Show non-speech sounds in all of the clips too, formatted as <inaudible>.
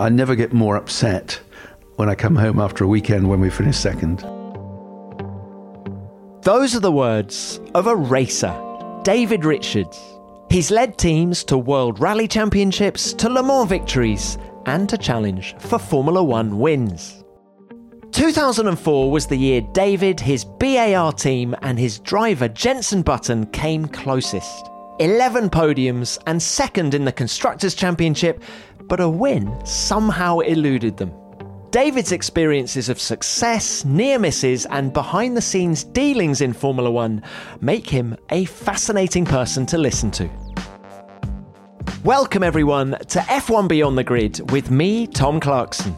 I never get more upset when I come home after a weekend when we finish second. Those are the words of a racer, David Richards. He's led teams to World Rally Championships, to Le Mans victories, and to challenge for Formula One wins. 2004 was the year David, his BAR team, and his driver Jenson Button came closest. 11 podiums and second in the Constructors' Championship, but a win somehow eluded them. David's experiences of success, near misses, and behind the scenes dealings in Formula One make him a fascinating person to listen to. Welcome, everyone, to F1 Beyond the Grid with me, Tom Clarkson.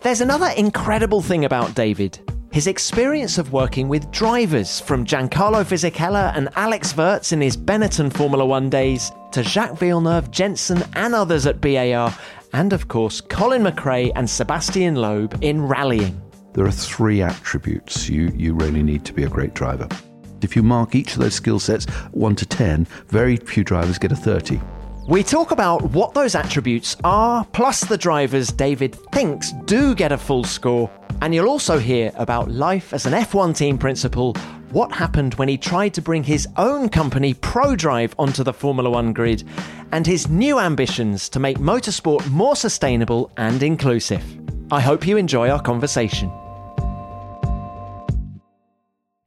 There's another incredible thing about David his experience of working with drivers, from Giancarlo Fisichella and Alex Wurz in his Benetton Formula One days, to Jacques Villeneuve, Jenson, and others at BAR, and of course, Colin McRae and Sebastian Loeb in rallying. There are three attributes you, you really need to be a great driver. If you mark each of those skill sets 1 to 10, very few drivers get a 30. We talk about what those attributes are, plus the drivers David thinks do get a full score, and you'll also hear about life as an F1 team principal, what happened when he tried to bring his own company ProDrive onto the Formula One grid, and his new ambitions to make motorsport more sustainable and inclusive. I hope you enjoy our conversation.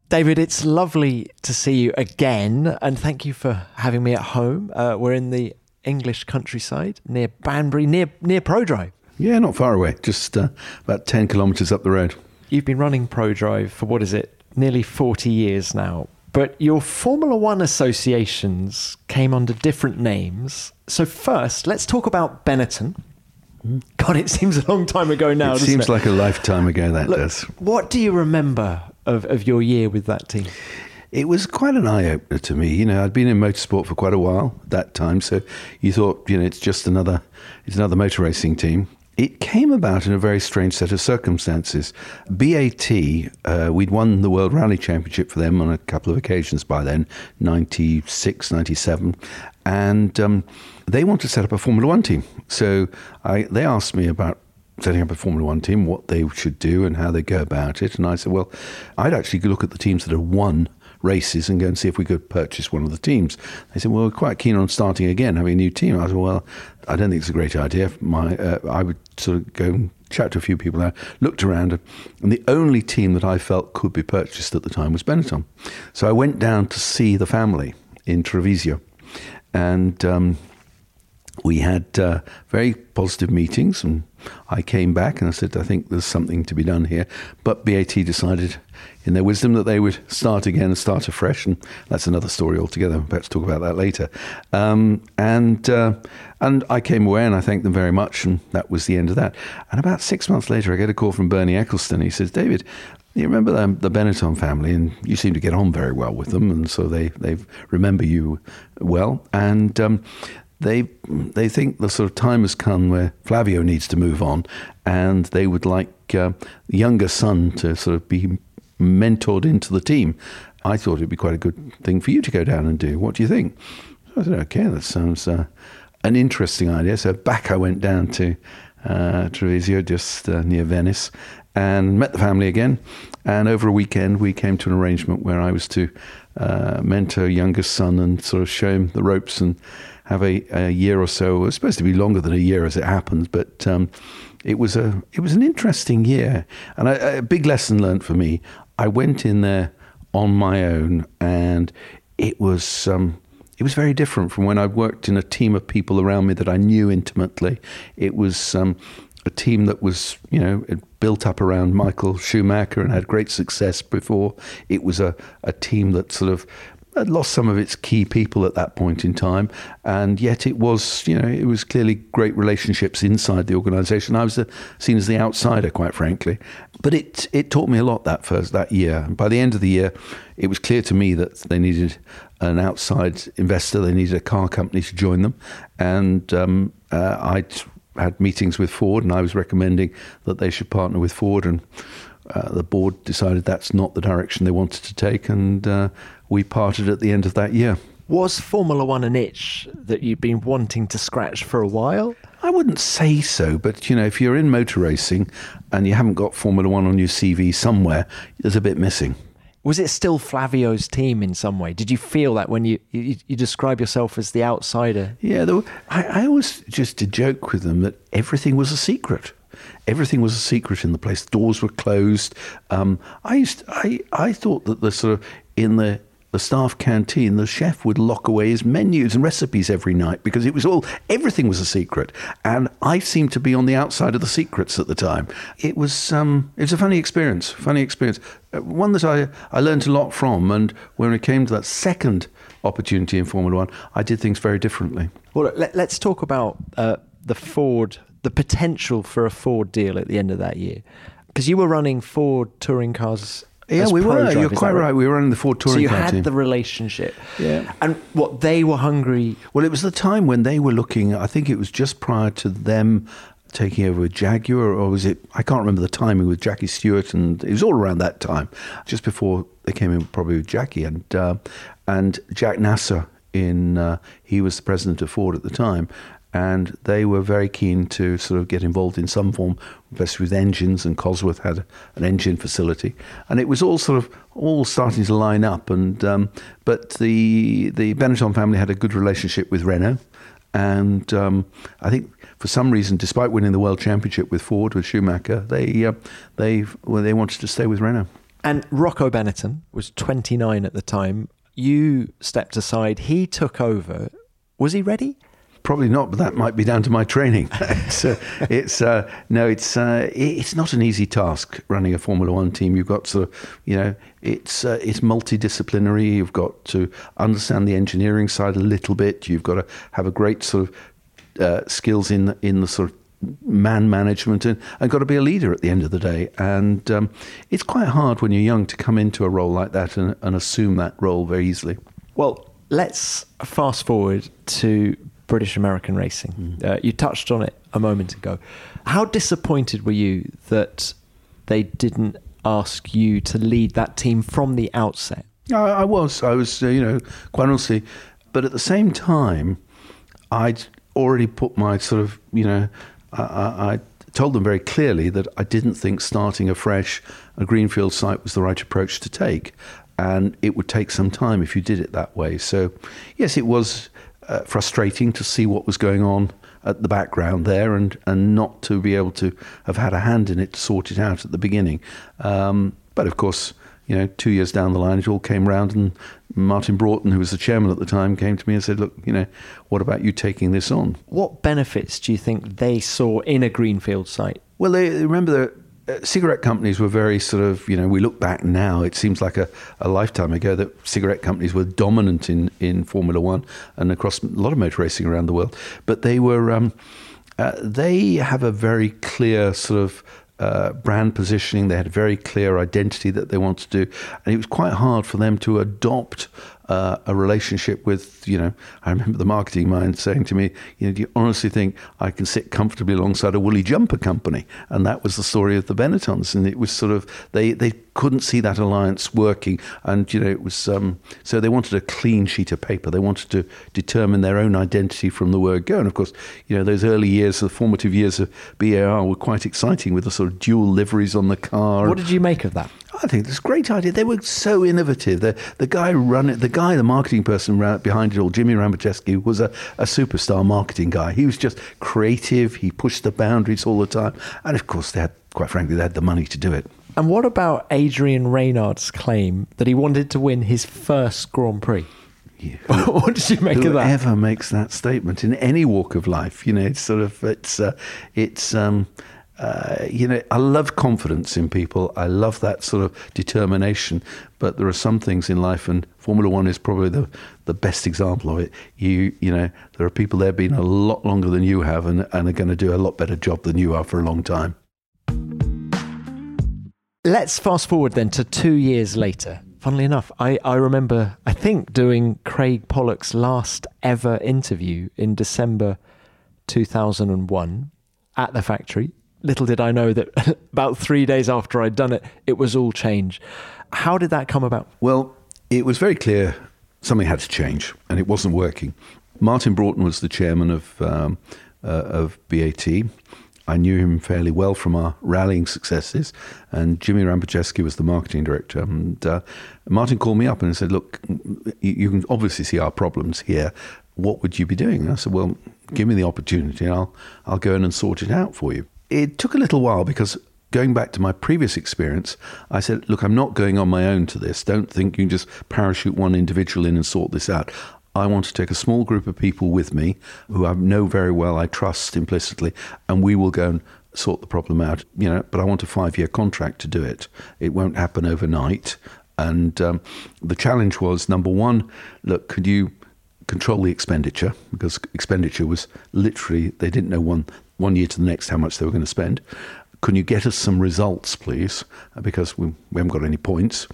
David, it's lovely to see you again, and thank you for having me at home. Uh, we're in the English countryside near Banbury, near near ProDrive. Yeah, not far away, just uh, about 10 kilometres up the road. You've been running ProDrive for what is it, nearly 40 years now. But your Formula One associations came under different names. So, first, let's talk about Benetton. God, it seems a long time ago now. It seems it? like a lifetime ago, that Look, does. What do you remember of, of your year with that team? It was quite an eye opener to me. You know, I'd been in motorsport for quite a while at that time, so you thought, you know, it's just another, it's another motor racing team. It came about in a very strange set of circumstances. BAT, uh, we'd won the World Rally Championship for them on a couple of occasions by then, 96, 97, and um, they wanted to set up a Formula One team. So I, they asked me about setting up a Formula One team, what they should do and how they go about it. And I said, well, I'd actually look at the teams that have won races and go and see if we could purchase one of the teams. They said, well, we're quite keen on starting again, having a new team. I said, well, I don't think it's a great idea. My, uh, I would sort of go and chat to a few people. I looked around, and the only team that I felt could be purchased at the time was Benetton. So I went down to see the family in Treviso, and um, we had uh, very positive meetings. And I came back and I said, I think there's something to be done here. But BAT decided, in their wisdom, that they would start again and start afresh. And that's another story altogether. Perhaps talk about that later. Um, and uh, and I came away and I thanked them very much. And that was the end of that. And about six months later, I get a call from Bernie Ecclestone. He says, David, you remember the, the Benetton family, and you seem to get on very well with them, and so they they remember you well, and um, they they think the sort of time has come where Flavio needs to move on, and they would like uh, the younger son to sort of be mentored into the team. I thought it'd be quite a good thing for you to go down and do. What do you think? I said, okay, that sounds uh, an interesting idea. So back I went down to uh, Treviso, just uh, near Venice, and met the family again. And over a weekend, we came to an arrangement where I was to uh, mentor youngest son and sort of show him the ropes and have a, a year or so. It was supposed to be longer than a year as it happens, but um, it was a it was an interesting year and a, a big lesson learned for me. I went in there on my own, and it was. Um, it was very different from when I worked in a team of people around me that I knew intimately. It was um, a team that was, you know, built up around Michael Schumacher and had great success before. It was a, a team that sort of had lost some of its key people at that point in time, and yet it was, you know, it was clearly great relationships inside the organisation. I was uh, seen as the outsider, quite frankly, but it it taught me a lot that first that year. And by the end of the year, it was clear to me that they needed an outside investor. They needed a car company to join them, and um, uh, I had meetings with Ford, and I was recommending that they should partner with Ford, and uh, the board decided that's not the direction they wanted to take, and uh, we parted at the end of that year. Was Formula One an itch that you'd been wanting to scratch for a while? I wouldn't say so, but you know, if you're in motor racing and you haven't got Formula One on your CV somewhere, there's a bit missing. Was it still Flavio's team in some way? Did you feel that when you you, you describe yourself as the outsider? Yeah, were, I, I always just to joke with them that everything was a secret. Everything was a secret in the place. Doors were closed. Um, I used, I, I thought that the sort of in the the staff canteen, the chef would lock away his menus and recipes every night because it was all, everything was a secret. And I seemed to be on the outside of the secrets at the time. It was, um, it was a funny experience, funny experience. Uh, one that I, I learned a lot from. And when it came to that second opportunity in Formula One, I did things very differently. Well, let, us talk about uh, the Ford, the potential for a Ford deal at the end of that year. Because you were running Ford touring cars yeah, we were. You're quite right? right? We were running the Ford Touring So you had team. the relationship. Yeah. And what they were hungry. Well, it was the time when they were looking. I think it was just prior to them taking over with Jaguar, or was it? I can't remember the timing with Jackie Stewart, and it was all around that time, just before they came in, probably with Jackie and uh, and Jac Nasser. In uh, he was the president of Ford at the time, and they were very keen to sort of get involved in some form, especially with engines. And Cosworth had an engine facility, and it was all sort of all starting to line up. And um, but the the Benetton family had a good relationship with Renault, and um, I think for some reason, despite winning the world championship with Ford with Schumacher, they uh, they well, they wanted to stay with Renault. And Rocco Benetton was 29 at the time. You stepped aside. He took over. Was he ready? Probably not, but that might be down to my training. <laughs> it's, uh, it's uh, no, it's uh, it's not an easy task running a Formula One team. You've got to, you know, it's uh, it's multidisciplinary. You've got to understand the engineering side a little bit. You've got to have a great sort of uh, skills in in the sort of man management and, and got to be a leader at the end of the day. And um, it's quite hard when you're young to come into a role like that and, and assume that role very easily. Well, let's fast forward to British American racing. Mm. Uh, you touched on it a moment ago. How disappointed were you that they didn't ask you to lead that team from the outset? I, I was. I was, uh, you know, quite honestly. But at the same time, I'd already put my sort of, you know, I, I, I told them very clearly that I didn't think starting afresh a greenfield site was the right approach to take. And it would take some time if you did it that way. So, yes, it was uh, frustrating to see what was going on at the background there and, and not to be able to have had a hand in it to sort it out at the beginning. Um, but of course, you know, two years down the line, it all came round, and Martin Broughton, who was the chairman at the time, came to me and said, "Look, you know, what about you taking this on?" What benefits do you think they saw in a greenfield site? Well, they remember that cigarette companies were very sort of, you know, we look back now, it seems like a, a lifetime ago that cigarette companies were dominant in, in Formula One and across a lot of motor racing around the world. But they were, um, uh, they have a very clear sort of uh, brand positioning. They had a very clear identity that they wanted to do, and it was quite hard for them to adopt uh, a relationship with, you know, I remember the marketing mind saying to me, you know, do you honestly think I can sit comfortably alongside a woolly jumper company? And that was the story of the Benettons. And it was sort of, they, they couldn't see that alliance working. And, you know, it was, um, so they wanted a clean sheet of paper. They wanted to determine their own identity from the word go. And of course, you know, those early years, the formative years of BAR were quite exciting with the sort of dual liveries on the car. What did you make of that? I think it's a great idea. They were so innovative. The, the guy running, the guy, the marketing person behind it all, Jimmy Ramachesky, was a, a superstar marketing guy. He was just creative. He pushed the boundaries all the time, and of course, they had, quite frankly, they had the money to do it. And what about Adrian Reynard's claim that he wanted to win his first Grand Prix? Yeah. <laughs> what did you make Whoever of that? Whoever makes that statement in any walk of life, you know, it's sort of it's uh, it's um, uh, you know, I love confidence in people. I love that sort of determination. But there are some things in life, and Formula One is probably the, the best example of it. You you know, there are people there been a lot longer than you have, and, and are going to do a lot better job than you are for a long time. Let's fast forward then to two years later. Funnily enough, I, I remember, I think, doing Craig Pollock's last ever interview in December 2001 at the factory little did I know that <laughs> about three days after I'd done it, it was all change. How did that come about? Well, it was very clear something had to change, and it wasn't working. Martin Broughton was the chairman of um, uh, of BAT. I knew him fairly well from our rallying successes, and Jimmy Rambajeski was the marketing director. And uh, Martin called me up and said, "Look, you, you can obviously see our problems here. What would you be doing?" And I said, "Well, give me the opportunity, and I'll I'll go in and sort it out for you." It took a little while because going back to my previous experience, I said, look, I'm not going on my own to this. Don't think you can just parachute one individual in and sort this out. I want to take a small group of people with me who I know very well, I trust implicitly, and we will go and sort the problem out. You know, but I want a five-year contract to do it. It won't happen overnight. And um, the challenge was number one, look, could you control the expenditure because expenditure was literally they didn't know one one year to the next how much they were going to spend. Can you get us some results, please? Because we, we haven't got any points.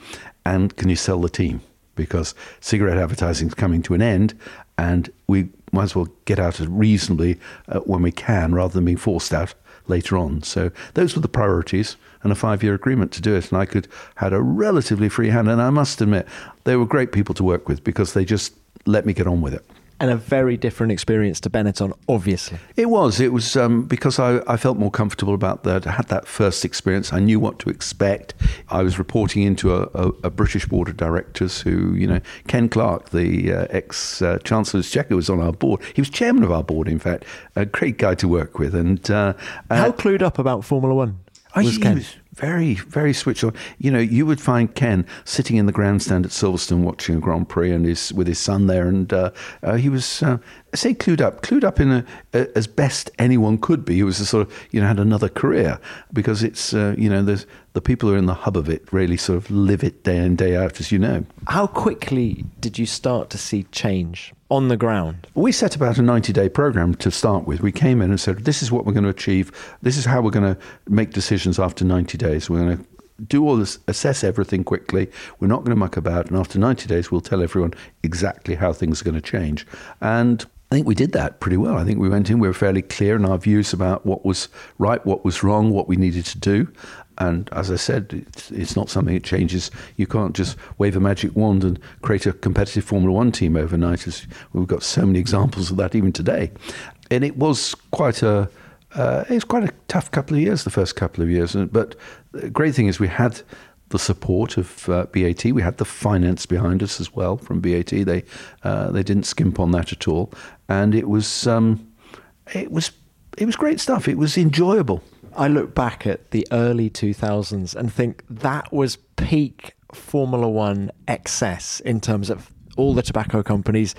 And can you sell the team? Because cigarette advertising is coming to an end, and we might as well get out reasonably uh, when we can rather than being forced out later on. So those were the priorities and a five-year agreement to do it. And I could had a relatively free hand. And I must admit, they were great people to work with because they just let me get on with it and a very different experience to Benetton, obviously. It was. It was um, because I, I, felt more comfortable about that. I had that first experience. I knew what to expect. I was reporting into a, a, a British board of directors who, you know, Ken Clarke, the uh, ex uh, Chancellor Exchequer, was on our board. He was chairman of our board, in fact. A great guy to work with. And uh, how clued up about Formula One I was Ken? Was, very, very switched on. You know, you would find Ken sitting in the grandstand at Silverstone watching a Grand Prix and his with his son there, and uh, uh, he was, uh, I say, clued up, clued up in a, a, as best anyone could be. He was a sort of, you know, had another career because it's, uh, you know, there's the people who are in the hub of it really sort of live it day in day out, as you know. How quickly did you start to see change? On the ground? We set about a 90 day program to start with. We came in and said, this is what we're going to achieve. This is how we're going to make decisions after 90 days. We're going to do all this, assess everything quickly. We're not going to muck about. And after 90 days, we'll tell everyone exactly how things are going to change. And I think we did that pretty well. I think we went in, we were fairly clear in our views about what was right, what was wrong, what we needed to do. And as I said, it's, not something that changes. You can't just wave a magic wand and create a competitive Formula One team overnight. As we've got so many examples of that even today. And it was quite a uh, it was quite a tough couple of years, the first couple of years. But the great thing is we had the support of uh, BAT. We had the finance behind us as well from BAT. They uh, they didn't skimp on that at all, and it was um, it was it was great stuff. It was enjoyable. I look back at the early 2000s and think that was peak Formula One excess in terms of all the tobacco companies.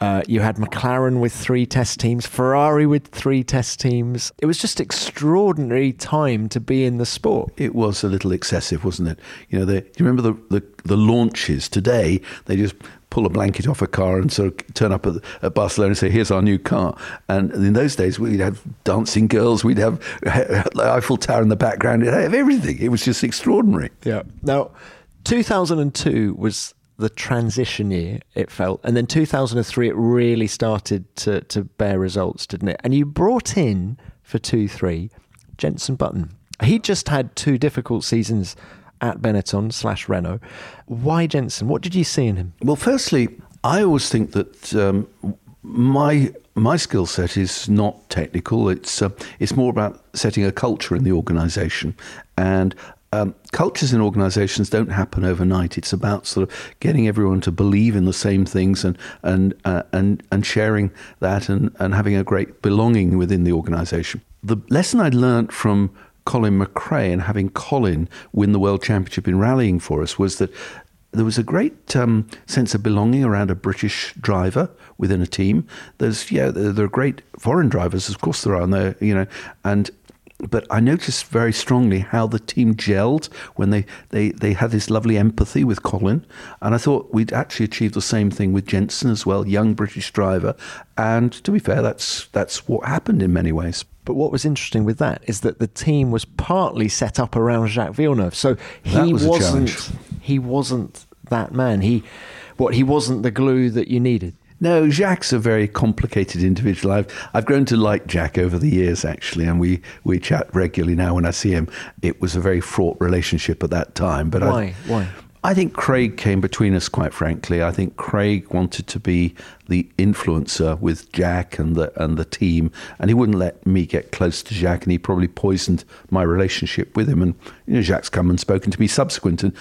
Uh, you had McLaren with three test teams, Ferrari with three test teams. It was just extraordinary time to be in the sport. It was a little excessive, wasn't it? You know, do you remember the, the, the launches today? They just pull a blanket off a car and sort of turn up at, at, Barcelona and say, "Here's our new car." And in those days, we'd have dancing girls, we'd have the Eiffel Tower in the background, we'd have everything. It was just extraordinary. Yeah. Now, 2002 was the transition year. It felt, and then 2003, it really started to to bear results, didn't it? And you brought in for two three, Jenson Button. He just had two difficult seasons at Benetton slash Renault. Why Jenson? What did you see in him? Well, firstly, I always think that um, my my skill set is not technical. It's uh, it's more about setting a culture in the organisation, and um, cultures in organisations don't happen overnight. It's about sort of getting everyone to believe in the same things and and uh, and and sharing that and and having a great belonging within the organisation. The lesson I learned from Colin McRae and having Colin win the World Championship in rallying for us was that there was a great um, sense of belonging around a British driver within a team. There's yeah, there, there, are great foreign drivers, of course there are, and you know, and but I noticed very strongly how the team gelled when they, they, they had this lovely empathy with Colin. And I thought we'd actually achieved the same thing with Jenson as well, young British driver. And to be fair, that's that's what happened in many ways. But what was interesting with that is that the team was partly set up around Jacques Villeneuve. So he was wasn't he wasn't that man. He what he wasn't the glue that you needed. No, Jacques a very complicated individual. I've I've grown to like Jacques over the years actually, and we, we chat regularly now when I see him. It was a very fraught relationship at that time. But why? I, why? I think Craig came between us, quite frankly. I think Craig wanted to be the influencer with Jacques and the and the team, and he wouldn't let me get close to Jacques, and he probably poisoned my relationship with him. And you know, Jacques's come and spoken to me subsequent, and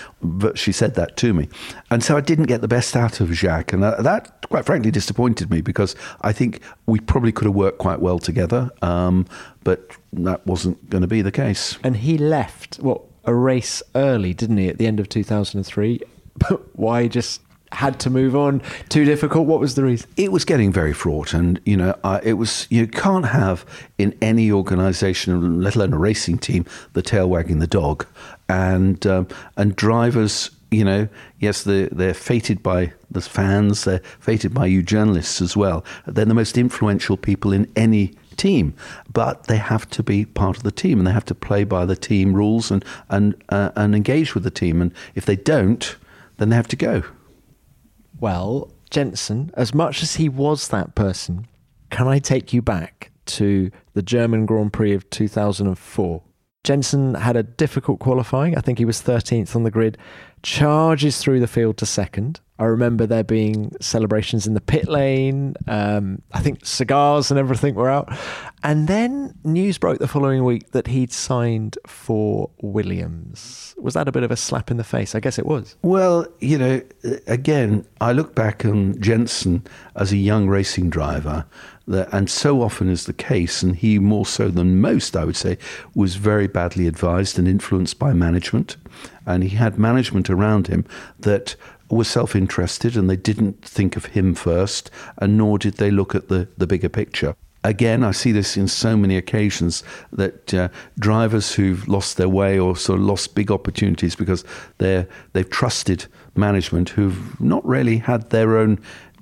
she said that to me, and so I didn't get the best out of Jacques, and that, that quite frankly disappointed me because I think we probably could have worked quite well together, um, but that wasn't going to be the case. And he left what a race early, didn't he, at the end of 2003? But <laughs> why just had to move on? Too difficult? What was the reason? It was getting very fraught, and you know, uh, it was you can't have in any organisation, let alone a racing team, the tail wagging the dog, and um, and drivers. You know, yes, they're, they're fated by the fans, they're fated by you journalists as well. They're the most influential people in any team, but they have to be part of the team and they have to play by the team rules and and uh, and engage with the team. And if they don't, then they have to go. Well, Jenson, as much as he was that person, can I take you back to the German Grand Prix of 2004? Jenson had a difficult qualifying. I think he was 13th on the grid, charges through the field to second. I remember there being celebrations in the pit lane. Um, I think cigars and everything were out. And then news broke the following week that he'd signed for Williams. Was that a bit of a slap in the face? I guess it was. Well, you know, again, I look back on Jenson as a young racing driver and so often is the case, and he more so than most, I would say, was very badly advised and influenced by management. And he had management around him that were self interested and they didn't think of him first, and nor did they look at the, the bigger picture. Again, I see this in so many occasions that uh, drivers who've lost their way or sort of lost big opportunities because they're, they've trusted management who've not really had their own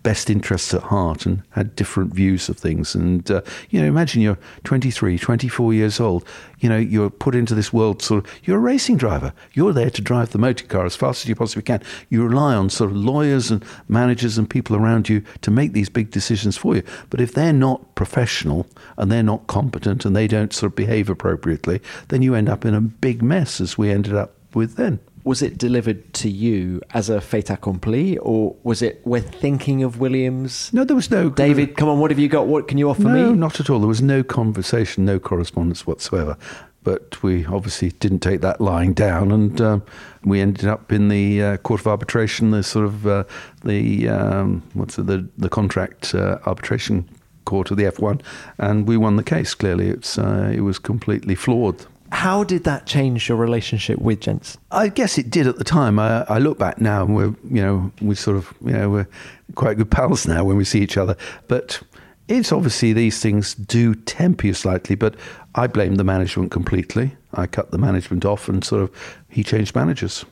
best interests at heart and had different views of things. And, uh, you know, imagine you're 23, 24 years old. You know, you're put into this world sort of, you're a racing driver. You're there to drive the motor car as fast as you possibly can. You rely on sort of lawyers and managers and people around you to make these big decisions for you. But if they're not professional and they're not competent and they don't sort of behave appropriately, then you end up in a big mess as we ended up with then was it delivered to you as a fait accompli, or was it we're thinking of Williams? No, there was no. David, come on, what have you got? What can you offer no, me? No, not at all. There was no conversation, no correspondence whatsoever. But we obviously didn't take that lying down, and um, we ended up in the uh, court of arbitration, the sort of uh, the um, what's it, the the contract uh, arbitration court of the F1, and we won the case. Clearly, it's uh, it was completely flawed. How did that change your relationship with gents? I guess it did at the time. I, I, look back now, and we're you know we sort of you know we're quite good pals now when we see each other. But it's obviously these things do temper you slightly. But I blame the management completely. I cut the management off, and sort of he changed managers.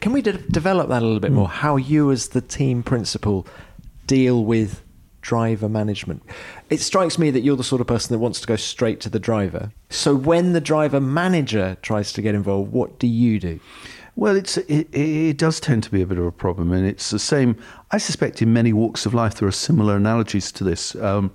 Can we de- develop that a little bit hmm. more? How you, as the team principal, deal with driver management. It strikes me that you're the sort of person that wants to go straight to the driver. So when the driver manager tries to get involved, what do you do? Well, it's it, it does tend to be a bit of a problem, and it's the same. I suspect in many walks of life there are similar analogies to this, um,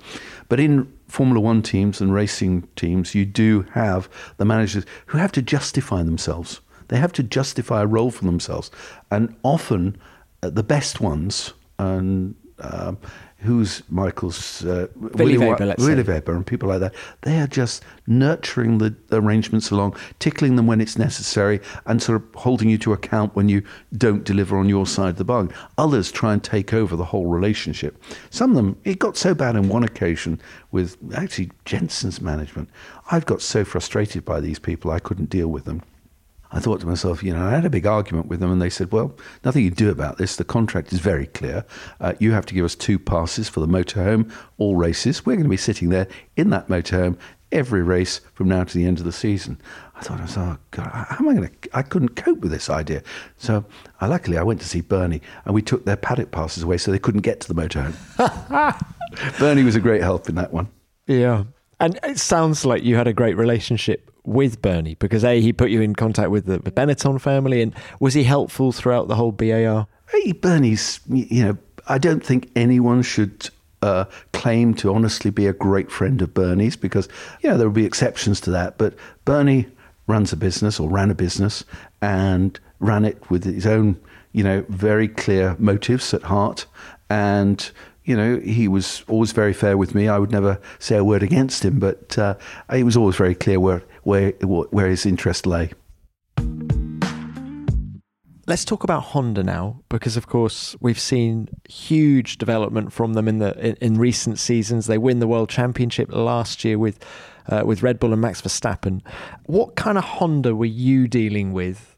but in Formula One teams and racing teams, you do have the managers who have to justify themselves. They have to justify a role for themselves, and often uh, the best ones and uh, who's Michael's uh, Weber, let's Willi Weber and people like that. They are just nurturing the arrangements along, tickling them when it's necessary, and sort of holding you to account when you don't deliver on your side of the bargain. Others try and take over the whole relationship. Some of them, it got so bad on one occasion with actually Jenson's management. I've got so frustrated by these people, I couldn't deal with them. I thought to myself, you know, I had a big argument with them, and they said, well, nothing you do about this. The contract is very clear. Uh, you have to give us two passes for the motorhome, all races. We're going to be sitting there in that motorhome every race from now to the end of the season. I thought, I was, oh, God, how am I going to? I couldn't cope with this idea. So, I, luckily, I went to see Bernie, and we took their paddock passes away so they couldn't get to the motorhome. <laughs> Bernie was a great help in that one. Yeah. And it sounds like you had a great relationship with Bernie? Because A, he put you in contact with the Benetton family, and was he helpful throughout the whole BAR? Hey, Bernie's, you know, I don't think anyone should uh, claim to honestly be a great friend of Bernie's because, you know, there will be exceptions to that. But Bernie runs a business or ran a business and ran it with his own you know, very clear motives at heart. And, you know, he was always very fair with me. I would never say a word against him, but uh, it was always very clear where, where, where his interest lay. Let's talk about Honda now, because of course we've seen huge development from them in the in, in recent seasons. They win the World Championship last year with uh, with Red Bull and Max Verstappen. What kind of Honda were you dealing with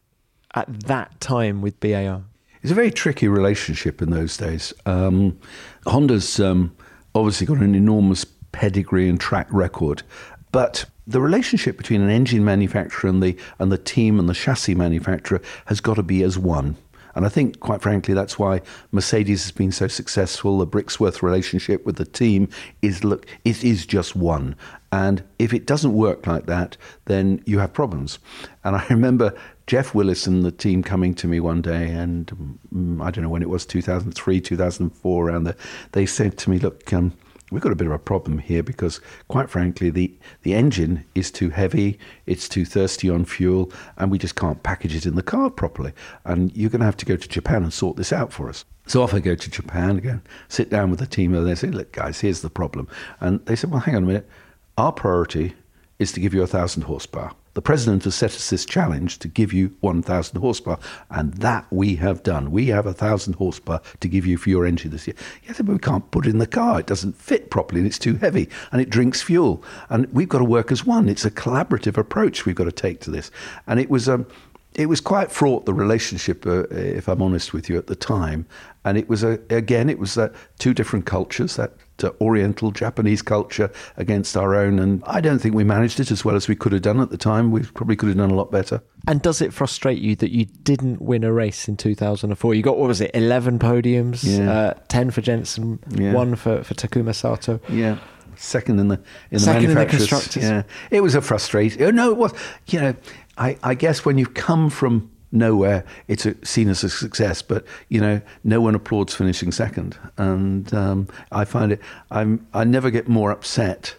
at that time with BAR? It's a very tricky relationship in those days. Um, Honda's um, obviously got an enormous pedigree and track record, but the relationship between an engine manufacturer and the and the team and the chassis manufacturer has got to be as one. And I think, quite frankly, that's why Mercedes has been so successful. The Brixworth relationship with the team is look, it is just one. And if it doesn't work like that, then you have problems. And I <laughs> remember Geoff Willis and the team coming to me one day, and um, I don't know when it was, 2003, 2004, around there. They said to me, "Look." Um, we've got a bit of a problem here because, quite frankly, the, the engine is too heavy, it's too thirsty on fuel, and we just can't package it in the car properly. And you're going to have to go to Japan and sort this out for us. So off I go to Japan again, sit down with the team, and they say, Look, guys, here's the problem. And they said, Well, hang on a minute. Our priority is to give you a thousand horsepower. The president has set us this challenge to give you 1,000 horsepower, and that we have done. We have 1,000 horsepower to give you for your engine this year. Yes, but we can't put it in the car. It doesn't fit properly, and it's too heavy, and it drinks fuel. And we've got to work as one. It's a collaborative approach we've got to take to this. And it was. Um, it was quite fraught the relationship, uh, if I'm honest with you, at the time. And it was a, again, it was uh, two different cultures. That uh, Oriental Japanese culture against our own. And I don't think we managed it as well as we could have done at the time. We probably could have done a lot better. And does it frustrate you that you didn't win a race in 2004? You got, what was it, 11 podiums, yeah. uh, 10 for Jenson, yeah. one for, for Takuma Sato. Yeah second in the in the second manufacturers. In the constructors. Yeah, it was a frustration. Oh, no, it was. You know, I, I guess when you've come from nowhere it's a, seen as a success. But you know, no one applauds finishing second, and um, I find it. I'm I never get more upset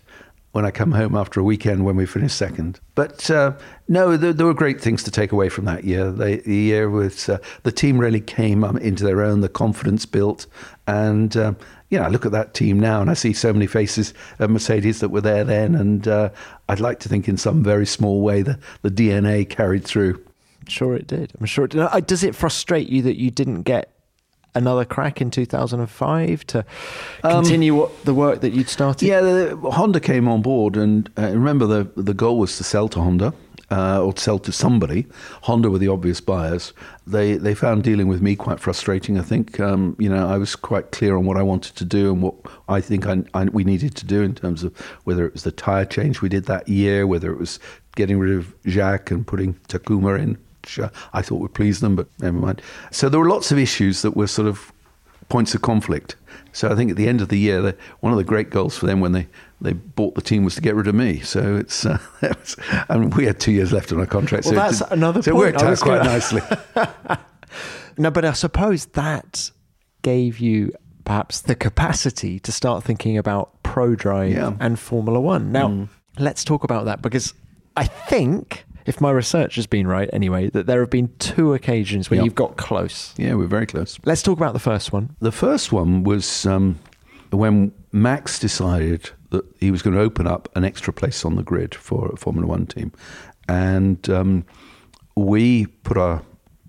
when I come home after a weekend when we finish second. But uh, no, there, there, were great things to take away from that year. the year was uh, the team really came um, into their own, the confidence built, and um, you know, I look at that team now and I see so many faces of Mercedes that were there then, and uh, I'd like to think in some very small way the the DNA carried through sure it did. I'm sure it did. Does it frustrate you that you didn't get another crack in 2005 to um, continue um, what the work that you'd started? Yeah, the, Honda came on board, and uh, remember the the goal was to sell to Honda. Uh, or sell to somebody. Honda were the obvious buyers. They they found dealing with me quite frustrating. I think um, you know I was quite clear on what I wanted to do and what I think I, I, we needed to do in terms of whether it was the tire change we did that year, whether it was getting rid of Jacques and putting Takuma in which uh, I thought would please them, but never mind. So there were lots of issues that were sort of points of conflict. So I think at the end of the year, the, one of the great goals for them when they, they bought the team was to get rid of me. So it's uh, <laughs> was, and we had two years left on our contract. Well, so that's did, another so point. it worked out quite nicely. <laughs> no, but I suppose that gave you perhaps the capacity to start thinking about Prodrive yeah. and Formula One. Now, mm. let's talk about that because I think if my research has been right anyway, that there have been two occasions when yep. you've got close. Yeah, we're very close. Let's talk about the first one. The first one was um, when Max decided that he was going to open up an extra place on the grid for a Formula One team. And um, we put our,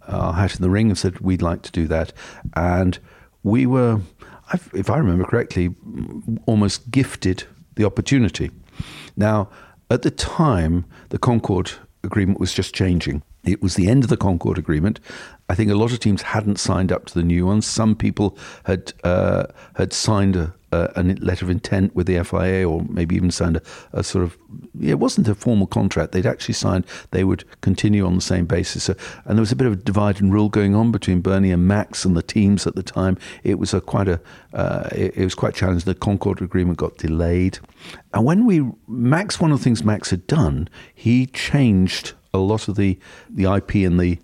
our hat in the ring and said we'd like to do that. And we were, if I remember correctly, almost gifted the opportunity. Now, at the time, the Concorde agreement was just changing. It was the end of the Concorde Agreement. I think a lot of teams hadn't signed up to the new ones. Some people had uh, had signed a, a, letter of intent with the FIA, or maybe even signed a, a, sort of. It wasn't a formal contract. They'd actually signed. They would continue on the same basis. So, and there was a bit of a divide and rule going on between Bernie and Max and the teams at the time. It was a quite a. Uh, it, it was quite challenging. The Concorde Agreement got delayed, and when we Max, one of the things Max had done, he changed a lot of the the IP in the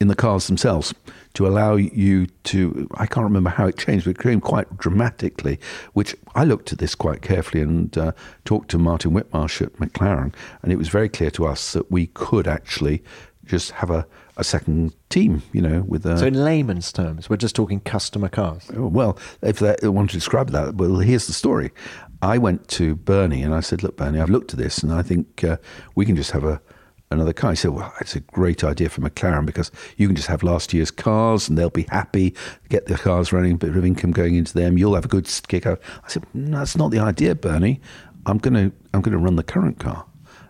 in the cars themselves to allow you to I can't remember how it changed, but it came quite dramatically. Which I looked at this quite carefully and uh, talked to Martin Whitmarsh at McLaren, and it was very clear to us that we could actually just have a, a second team, you know, with a. So, in layman's terms, we're just talking customer cars. Well, if they want to describe that, well, here's the story. I went to Bernie and I said, "Look, Bernie, I've looked at this, and I think uh, we can just have a another car." He said, "Well, it's a great idea for McLaren because you can just have last year's cars, and they'll be happy, get the cars running, a bit of income going into them. You'll have a good kick out." I said, no, "That's not the idea, Bernie. I'm going to I'm to run the current car."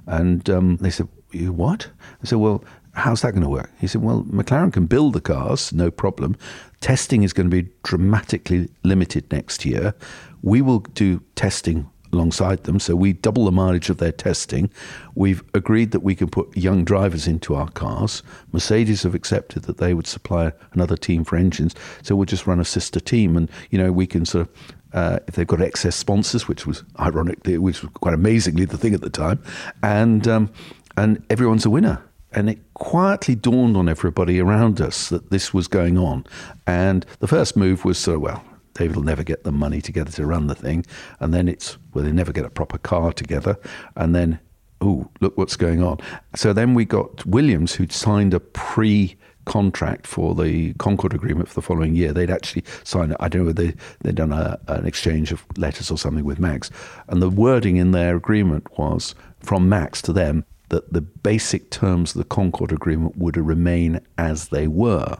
And um, they said, "You what?" I said, "Well." how's that going to work? He said, well, McLaren can build the cars, no problem. Testing is going to be dramatically limited next year. We will do testing alongside them. So we double the mileage of their testing. We've agreed that we can put young drivers into our cars. Mercedes have accepted that they would supply another team for engines. So we'll just run a sister team, and you know we can sort of. Uh, if they've got excess sponsors, which was ironically, which was quite amazingly the thing at the time, and um, and everyone's a winner and it quietly dawned on everybody around us that this was going on. And the first move was so well, David will never get the money together to run the thing. And then it's, well, they never get a proper car together. And then, oh, look what's going on. So then we got Williams, who'd signed a pre contract for the Concorde Agreement for the following year. They'd actually signed. I don't know they, they'd done a, an exchange of letters or something with Max. And the wording in their agreement was from Max to them that the basic terms of the Concorde Agreement would remain as they were.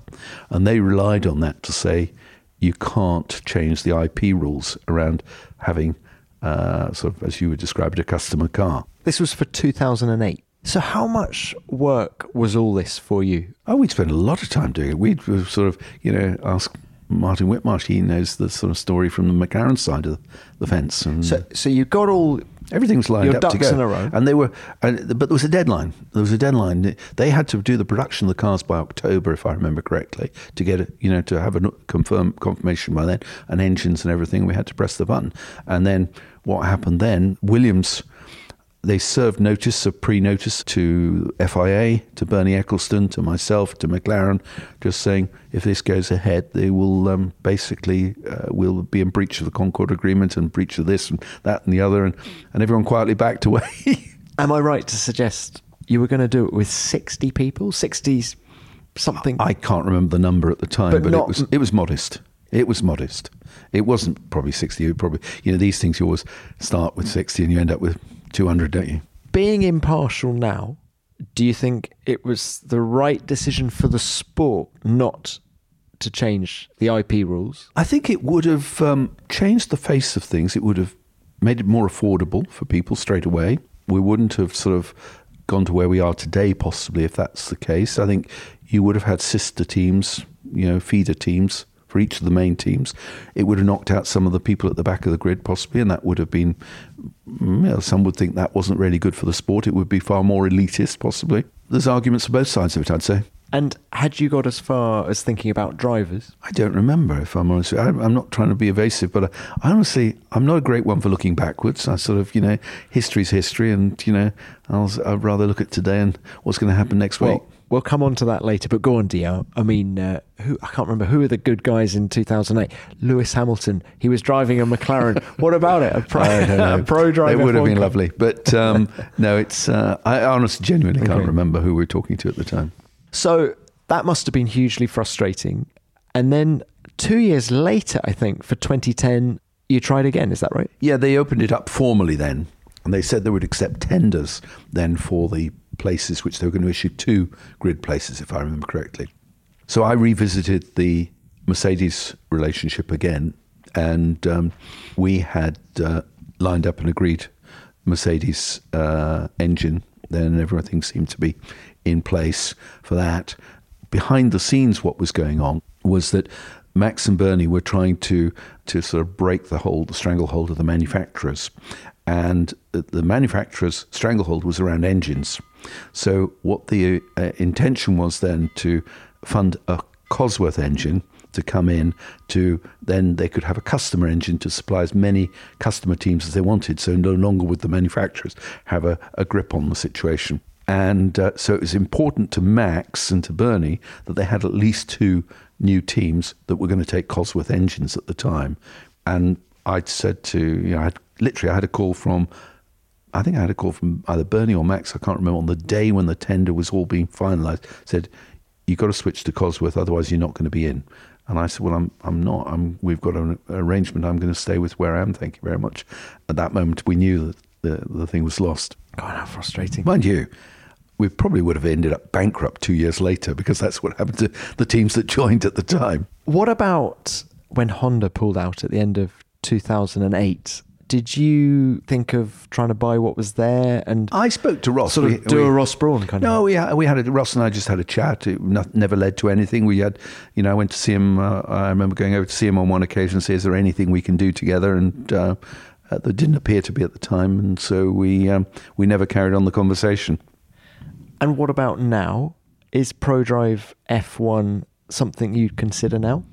And they relied on that to say you can't change the IP rules around having, uh, sort of, as you would describe it, a customer car. This was for 2008. So, how much work was all this for you? Oh, we'd spent a lot of time doing it. We'd sort of, you know, ask Martin Whitmarsh. He knows the sort of story from the McLaren side of the fence. And so, so you got all Everything was lined Your up ducks to go, in a row. and they were. And, but there was a deadline. There was a deadline. They had to do the production of the cars by October, if I remember correctly, to get it. You know, to have a confirm confirmation by then, and engines and everything. We had to press the button, and then what happened then? Williams they served notice of pre-notice to FIA, to Bernie Ecclestone, to myself, to McLaren, just saying if this goes ahead, they will um, basically uh, will be in breach of the Concorde Agreement and breach of this and that and the other, and, and everyone quietly backed away. <laughs> Am I right to suggest you were going to do it with sixty people, sixty something? I can't remember the number at the time, But but, not- it was it was modest. It was modest. It wasn't probably sixty. It probably you know these things you always start with sixty and you end up with two hundred, don't you? Being impartial now, do you think it was the right decision for the sport not to change the IP rules? I think it would have um, changed the face of things. It would have made it more affordable for people straight away. We wouldn't have sort of gone to where we are today, possibly, if that's the case. I think you would have had sister teams, you know, feeder teams for each of the main teams. It would have knocked out some of the people at the back of the grid, possibly, and that would have been, mm, you know, some would think that wasn't really good for the sport. It would be far more elitist, possibly. There's arguments for both sides of it, I'd say. And had you got as far as thinking about drivers? I don't remember, if I'm honest. I, I'm not trying to be evasive, but I, I honestly, I'm not a great one for looking backwards. I sort of, you know, history's history, and you know, I'll, I'd rather look at today and what's going to happen next week. Well, come on to that later. But go on, Dio. I mean, uh, who I can't remember who are the good guys in 2008. Lewis Hamilton. He was driving a McLaren. <laughs> what about it? A pro, I don't <laughs> know. a pro driver. It would have been car. lovely, but um, <laughs> no, it's. Uh, I honestly, genuinely can't remember who we were talking to at the time. So that must have been hugely frustrating. And then two years later, I think for 2010, you tried again. Is that right? Yeah, they opened it up formally then, and they said they would accept tenders then for the places which they were going to issue two grid places, if I remember correctly. So I revisited the Mercedes relationship again, and um, we had uh, lined up and agreed Mercedes uh, engine. Then everything seemed to be in place for that. Behind the scenes, what was going on was that Max and Bernie were trying to to sort of break the hold, the stranglehold of the manufacturers, and the, the manufacturers' stranglehold was around engines. So what the uh, intention was then to fund a Cosworth engine to come in to then they could have a customer engine to supply as many customer teams as they wanted. So no longer would the manufacturers have a, a grip on the situation. And uh, so it was important to Max and to Bernie that they had at least two new teams that were going to take Cosworth engines at the time. And I'd said to, you know, I had, literally I had a call from I think I had a call from either Bernie or Max, I can't remember, on the day when the tender was all being finalised, said, you've got to switch to Cosworth, otherwise you're not going to be in. And I said, well, I'm, I'm not. I'm, we've got an arrangement. I'm going to stay with where I am. Thank you very much. At that moment, we knew that the, the thing was lost. God, how frustrating. Mind you, we probably would have ended up bankrupt two years later because that's what happened to the teams that joined at the time. What about when Honda pulled out at the end of 2008? Did you think of trying to buy what was there and I spoke to Ross. sort of We- do a Ross Brawn kind No, of? we had, we had a, Ross and I just had a chat. It not, never led to anything. We had, you know, I went to see him. Uh, I remember going over to see him on one occasion. and Say, is there anything we can do together? And uh, uh, there didn't appear to be at the time, and so we um, we never carried on the conversation. And what about now? Is ProDrive F1 something you'd consider now?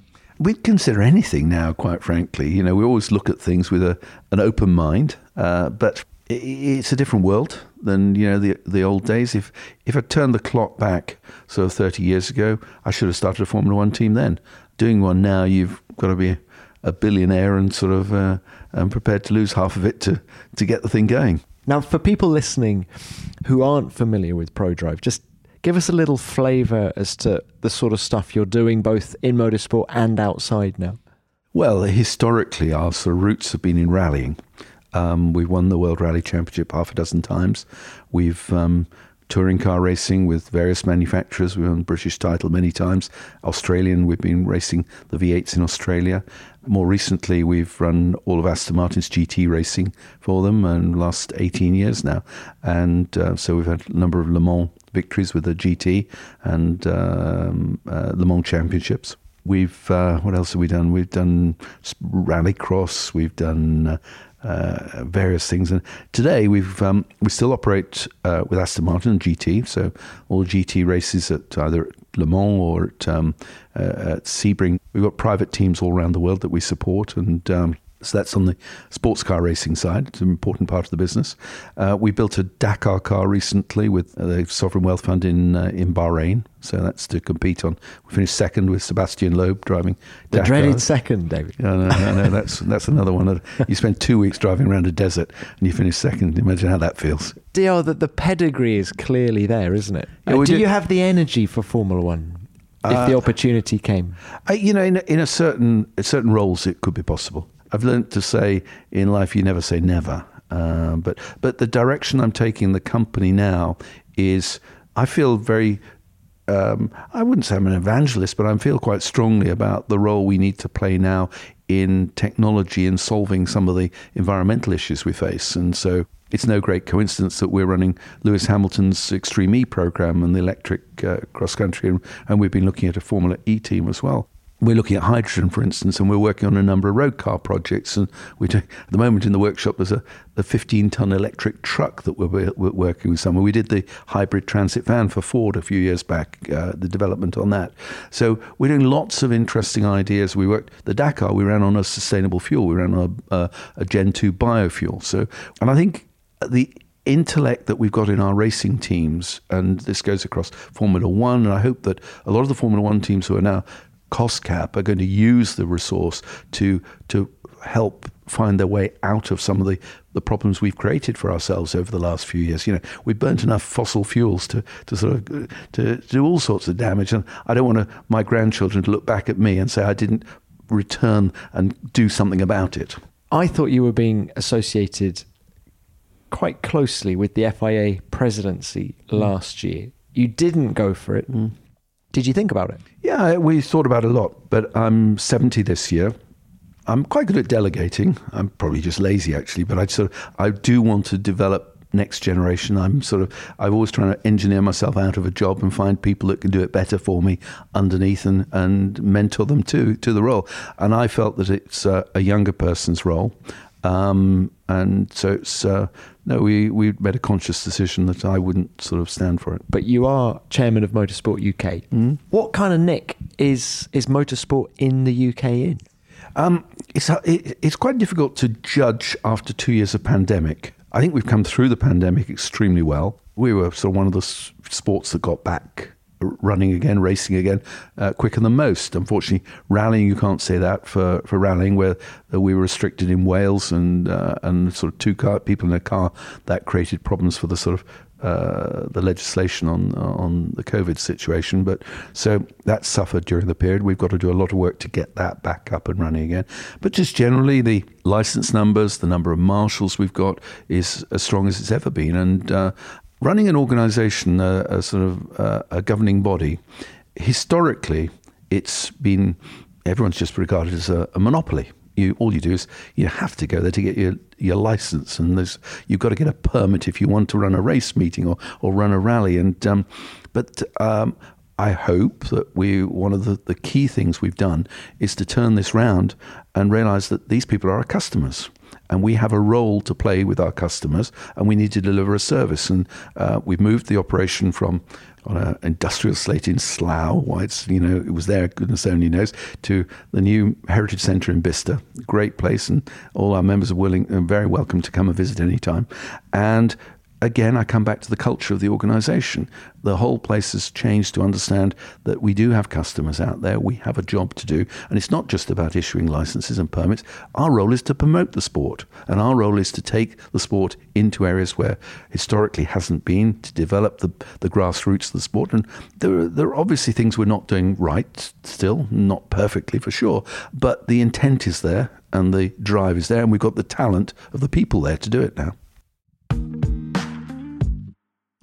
We'd consider anything now, quite frankly. You know, we always look at things with a, an open mind, uh, but it's a different world than you know the the old days. If if I turned the clock back sort of thirty years ago, I should have started a Formula One team then. Doing one now, you've got to be a billionaire and sort of uh, and prepared to lose half of it to to get the thing going. Now, for people listening who aren't familiar with ProDrive, just give us a little flavour as to the sort of stuff you're doing both in motorsport and outside now. Well, historically, our sort of roots have been in rallying. Um, we've won the World Rally Championship half a dozen times. We've um, touring car racing with various manufacturers. We've won British title many times. Australian, we've been racing the V8s in Australia. More recently, we've run all of Aston Martin's GT racing for them and last 18 years now. And uh, so we've had a number of Le Mans victories with the GT and um, uh, Le Mans championships. We've uh, what else have we done? We've done rallycross. We've done uh, various things, and today we've um, we still operate uh, with Aston Martin GT. So all GT races at either Le Mans or at, um, uh, at Sebring. We've got private teams all around the world that we support, and um, so that's on the sports car racing side. It's an important part of the business. Uh, we built a Dakar car recently with uh, the Sovereign Wealth Fund in uh, in Bahrain. So that's to compete on. We finished second with Sebastian Loeb driving The Dakar. dreaded second, David. I know, I know. That's that's another one. You spend two weeks driving around a desert and you finish second. Imagine how that feels. DR, that the pedigree is clearly there, isn't it? Yeah, Uh, do did- you have the energy for Formula One if the opportunity came? I, you know, in a, in a certain in certain roles, it could be possible. I've learned to say in life, you never say never. Um, but but the direction I'm taking the company now is, I feel very. Um, I wouldn't say I'm an evangelist, but I feel quite strongly about the role we need to play now in technology in solving some of the environmental issues we face. And so it's no great coincidence that we're running Lewis Hamilton's Extreme E program and the electric uh, cross country, and, and we've been looking at a Formula E team as well. We're looking at hydrogen, for instance, and we're working on a number of road car projects. And we do, at the moment in the workshop, there's a, a 15 ton electric truck that we're, we're working with someone. We did the hybrid transit van for Ford a few years back, uh, the development on that. So we're doing lots of interesting ideas. We worked the Dakar. We ran on a sustainable fuel. We ran on a, a, a Gen 2 biofuel. So, and I think the intellect that we've got in our racing teams, and this goes across Formula One, and I hope that a lot of the Formula One teams who are now cost cap are going to use the resource to to help find their way out of some of the, the problems we've created for ourselves over the last few years. You know, we burnt enough fossil fuels to, to sort of to, to do all sorts of damage, and I don't want to, my grandchildren to look back at me and say I didn't return and do something about it. I thought you were being associated quite closely with the FIA presidency mm. last year. You didn't go for it. Mm. Did you think about it? Yeah, we thought about it a lot, but I'm 70 this year. I'm quite good at delegating. I'm probably just lazy actually, but I sort of I do want to develop next generation. I'm sort of I'm always trying to engineer myself out of a job and find people that can do it better for me underneath and and mentor them to to the role. And I felt that it's uh, a younger person's role. Um, and so it's uh, no, we we made a conscious decision that I wouldn't sort of stand for it. But you are chairman of Motorsport UK. What kind of nick is is motorsport in the UK in? Um, it's uh, it, it's quite difficult to judge after two years of pandemic. I think we've come through the pandemic extremely well. We were sort of one of the sports that got back running again, racing again, uh, quicker than most. Unfortunately, rallying you can't say that for, for rallying, where uh, we were restricted in Wales and uh, and sort of two car people in a car that created problems for the sort of uh, the legislation on on the COVID situation. But so that suffered during the period. We've got to do a lot of work to get that back up and running again. But just generally, the license numbers, the number of marshals we've got is as strong as it's ever been. And uh, running an organisation, uh, a sort of uh, a governing body, historically, it's been everyone's just regarded as a, a monopoly you all you do is you have to go there to get your your license, and there's you've got to get a permit if you want to run a race meeting or or run a rally. And um, but um, I hope that we one of the, the key things we've done is to turn this round and realise that these people are our customers and we have a role to play with our customers, and we need to deliver a service. And uh, we've moved the operation from on an industrial slate in Slough, why it's you know it was there, goodness only knows, to the new Heritage Centre in Bicester, great place, and all our members are willing and very welcome to come and visit any time. And again, I come back to the culture of the organization. The whole place has changed to understand that we do have customers out there. We have a job to do. And it's not just about issuing licenses and permits. Our role is to promote the sport. And our role is to take the sport into areas where historically hasn't been, to develop the, the grassroots of the sport. And there are, there are obviously things we're not doing right still, not perfectly for sure. But the intent is there and the drive is there. And we've got the talent of the people there to do it now.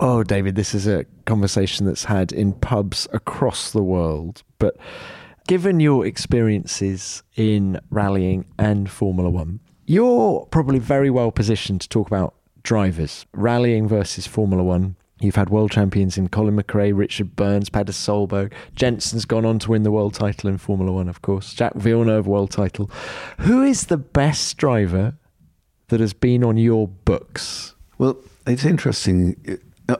Oh, David, this is a conversation that's had in pubs across the world. But given your experiences in rallying and Formula One, you're probably very well positioned to talk about drivers, rallying versus Formula One. You've had world champions in Colin McRae, Richard Burns, Petter Solberg. Jenson's gone on to win the world title in Formula One, of course. Jacques Villeneuve, world title. Who is the best driver that has been on your books? Well, it's interesting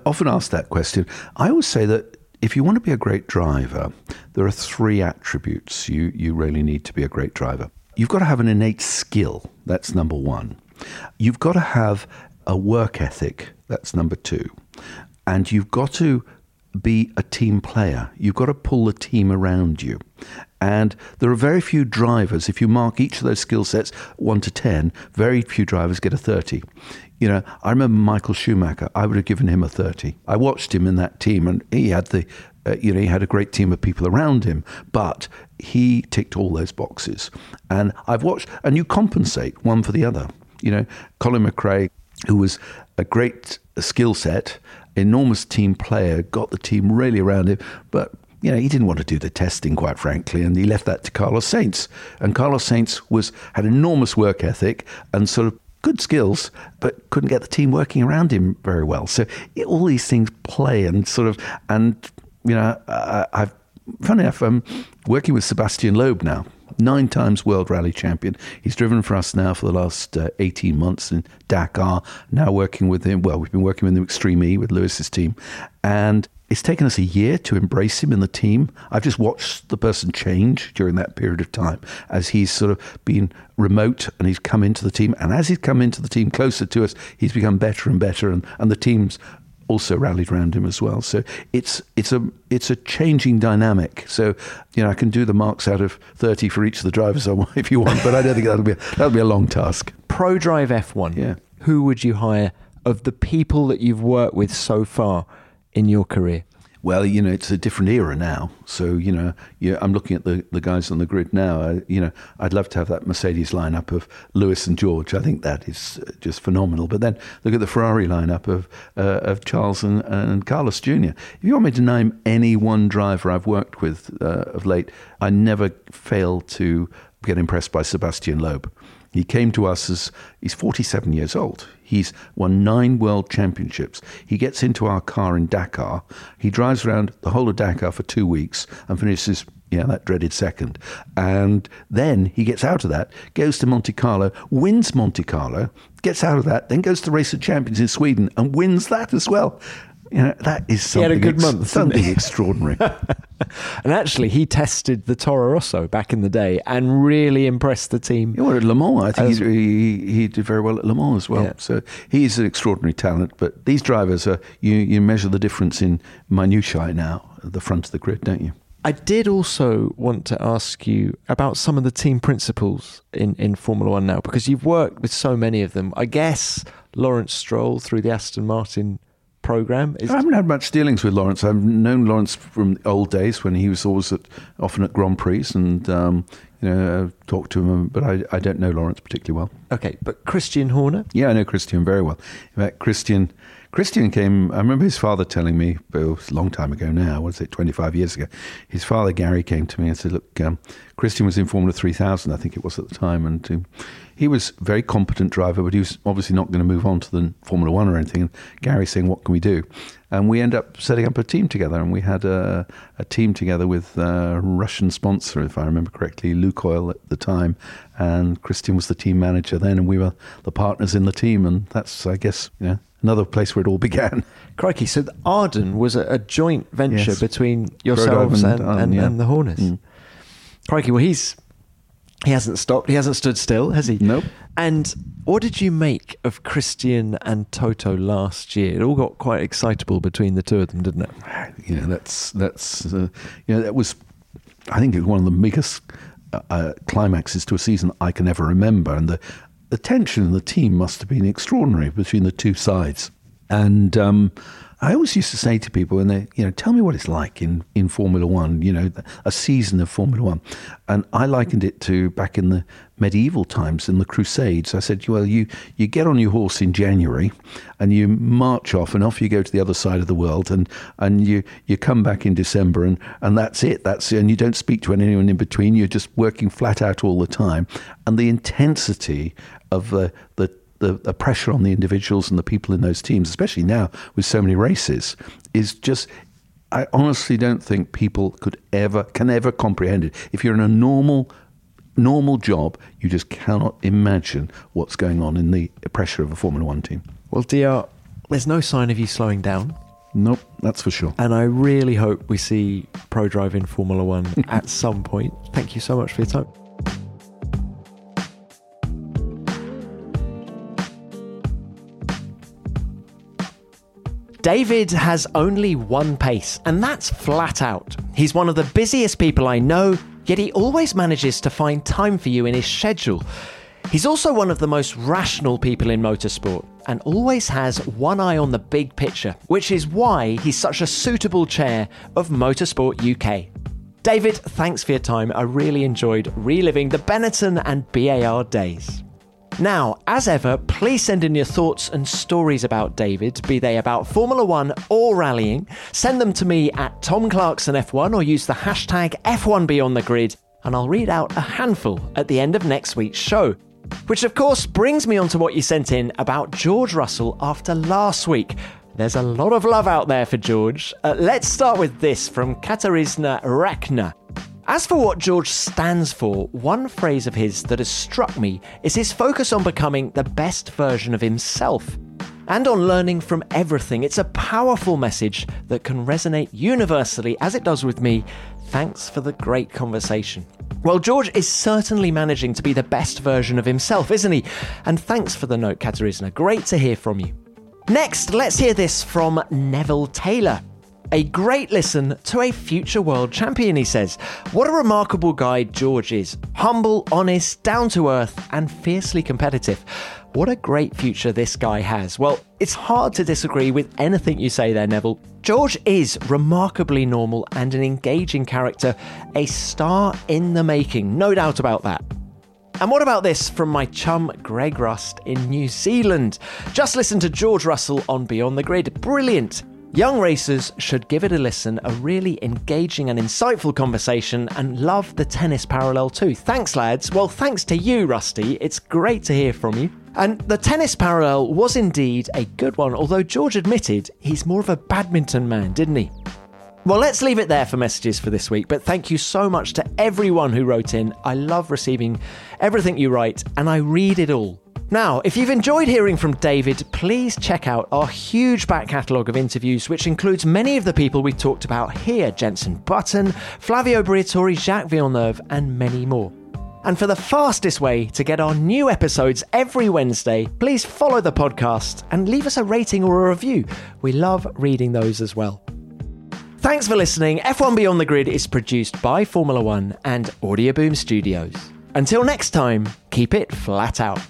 often asked that question. I always say that if you want to be a great driver, there are three attributes you, you really need to be a great driver. You've got to have an innate skill. That's number one. You've got to have a work ethic. That's number two. And you've got to be a team player. You've got to pull the team around you. And there are very few drivers, if you mark each of those skill sets 1 to 10, very few drivers get a 30. You know, I remember Michael Schumacher. I would have given him a thirty. I watched him in that team, and he had the, uh, you know, he had a great team of people around him. But he ticked all those boxes, and I've watched, and you compensate one for the other. You know, Colin McRae, who was a great skill set, enormous team player, got the team really around him, but you know, he didn't want to do the testing, quite frankly, and he left that to Carlos Sainz. And Carlos Sainz was had enormous work ethic and sort of good skills, but couldn't get the team working around him very well. So it, all these things play and sort of, and you know, I've funny enough, I'm working with Sebastian Loeb now. Nine times world rally champion. He's driven for us now for the last uh, 18 months in Dakar. Now working with him. Well, we've been working with him Extreme E with Lewis's team. And it's taken us a year to embrace him in the team. I've just watched the person change during that period of time as he's sort of been remote and he's come into the team. And as he's come into the team closer to us, he's become better and better. And, and the team's also rallied around him as well. So it's it's a it's a changing dynamic. So you know I can do the marks out of thirty for each of the drivers <laughs> if you want, but I don't think that'll be a, that'll be a long task. Pro Drive F one. Yeah. Who would you hire of the people that you've worked with so far? In your career? Well, you know, it's a different era now. So, you know, I'm looking at the, the guys on the grid now. I, you know, I'd love to have that Mercedes lineup of Lewis and George. I think that is uh, just phenomenal. But then look at the Ferrari lineup of uh, of Charles and, and Carlos Jr. If you want me to name any one driver I've worked with uh, of late, I never fail to get impressed by Sebastian Loeb. He came to us as he's 47 years old. He's won nine world championships. He gets into our car in Dakar. He drives around the whole of Dakar for two weeks and finishes, yeah, that dreaded second. And then he gets out of that, goes to Monte Carlo, wins Monte Carlo, gets out of that, then goes to the Race of Champions in Sweden and wins that as well. You know, that is He had something, a good month, something <laughs> extraordinary. <laughs> And actually, he tested the Toro Rosso back in the day and really impressed the team. Yeah, well, at Le Mans, I think As- he, he did very well at Le Mans as well. Yeah. So he's an extraordinary talent. But these drivers are you, you measure the difference in minutiae now at the front of the grid, don't you? I did also want to ask you about some of the team principals in, in Formula One now, because you've worked with so many of them. I guess Lawrence Stroll through the Aston Martin program is I haven't had much dealings with Lawrence. I've known Lawrence from old days when he was always at, often at Grand Prix and um, you know uh, talked to him, but I, I don't know Lawrence particularly well. okay. But Christian Horner, Yeah, I know Christian very well. In fact, Christian, Christian came. I remember his father telling me, but it was a long time ago now. Was it twenty five years ago? His father Gary came to me and said, "Look, um, Christian was in Formula Three Thousand, I think it was at the time, and um, he was a very competent driver, but he was obviously not going to move on to the Formula One or anything." And Gary saying, "What can we do?" And we end up setting up a team together, and we had a, a team together with a Russian sponsor, if I remember correctly, Lukoil at the time, and Christian was the team manager then, and we were the partners in the team, and that's, I guess, you know, another place where it all began. <laughs> crikey. So Arden was a, a joint venture Yes. between yourselves and, and and, yeah. and the Horners. Mm. Crikey. Well, he's he hasn't stopped. He hasn't stood still, has he? Nope. And what did you make of Christian and Toto last year? It all got quite excitable between the two of them, didn't it? you know that's that's uh, you know that was I think it was one of the biggest uh, uh, climaxes to a season I can ever remember, and the the tension in the team must have been extraordinary between the two sides. And um, I always used to say to people, when they you know tell me what it's like in in Formula One, you know, a season of Formula One, and I likened it to back in the medieval times in the Crusades. I said, well, you you get on your horse in January, and you march off, and off you go to the other side of the world, and and you you come back in December, and and that's it. That's and you don't speak to anyone in between. You're just working flat out all the time, and the intensity of the the the, the pressure on the individuals and the people in those teams, especially now with so many races, is just. I honestly don't think people could ever can ever comprehend it. If you're in a normal normal job, you just cannot imagine what's going on in the pressure of a Formula One team. Well, DR, there's no sign of you slowing down. Nope, that's for sure. And I really hope we see Pro Drive in Formula One <laughs> at some point. Thank you so much for your time. David has only one pace, and that's flat out. He's one of the busiest people I know, yet he always manages to find time for you in his schedule. He's also one of the most rational people in motorsport and always has one eye on the big picture, which is why he's such a suitable chair of Motorsport UK. David, thanks for your time. I really enjoyed reliving the Benetton and BAR days. Now, as ever, please send in your thoughts and stories about David, be they about Formula One or rallying. Send them to me at Tom Clarkson F1 or use the hashtag F1BeyondTheGrid, and I'll read out a handful at the end of next week's show. Which, of course, brings me on to what you sent in about George Russell after last week. There's a lot of love out there for George. Uh, let's start with this from Katarzyna Rakna. As for what George stands for, one phrase of his that has struck me is his focus on becoming the best version of himself and on learning from everything. It's a powerful message that can resonate universally, as it does with me. Thanks for the great conversation. Well, George is certainly managing to be the best version of himself, isn't he? And thanks for the note, Katarzyna. Great to hear from you. Next, let's hear this from Neville Taylor. A great listen to a future world champion, he says. What a remarkable guy George is. Humble, honest, down to earth, and fiercely competitive. What a great future this guy has. Well, it's hard to disagree with anything you say there, Neville. George is remarkably normal and an engaging character, a star in the making, no doubt about that. And what about this from my chum Greg Rust in New Zealand? Just listen to George Russell on Beyond the Grid. Brilliant. Young racers should give it a listen, a really engaging and insightful conversation, and love the tennis parallel too. Thanks, lads. Well, thanks to you, Rusty. It's great to hear from you. And the tennis parallel was indeed a good one, although George admitted he's more of a badminton man, didn't he? Well, let's leave it there for messages for this week, but thank you so much to everyone who wrote in. I love receiving everything you write, and I read it all. Now, if you've enjoyed hearing from David, please check out our huge back catalogue of interviews, which includes many of the people we've talked about here Jenson Button, Flavio Briatore, Jacques Villeneuve, and many more. And for the fastest way to get our new episodes every Wednesday, please follow the podcast and leave us a rating or a review. We love reading those as well. Thanks for listening. F1 Beyond the Grid is produced by Formula One and Audioboom Studios. Until next time, keep it flat out.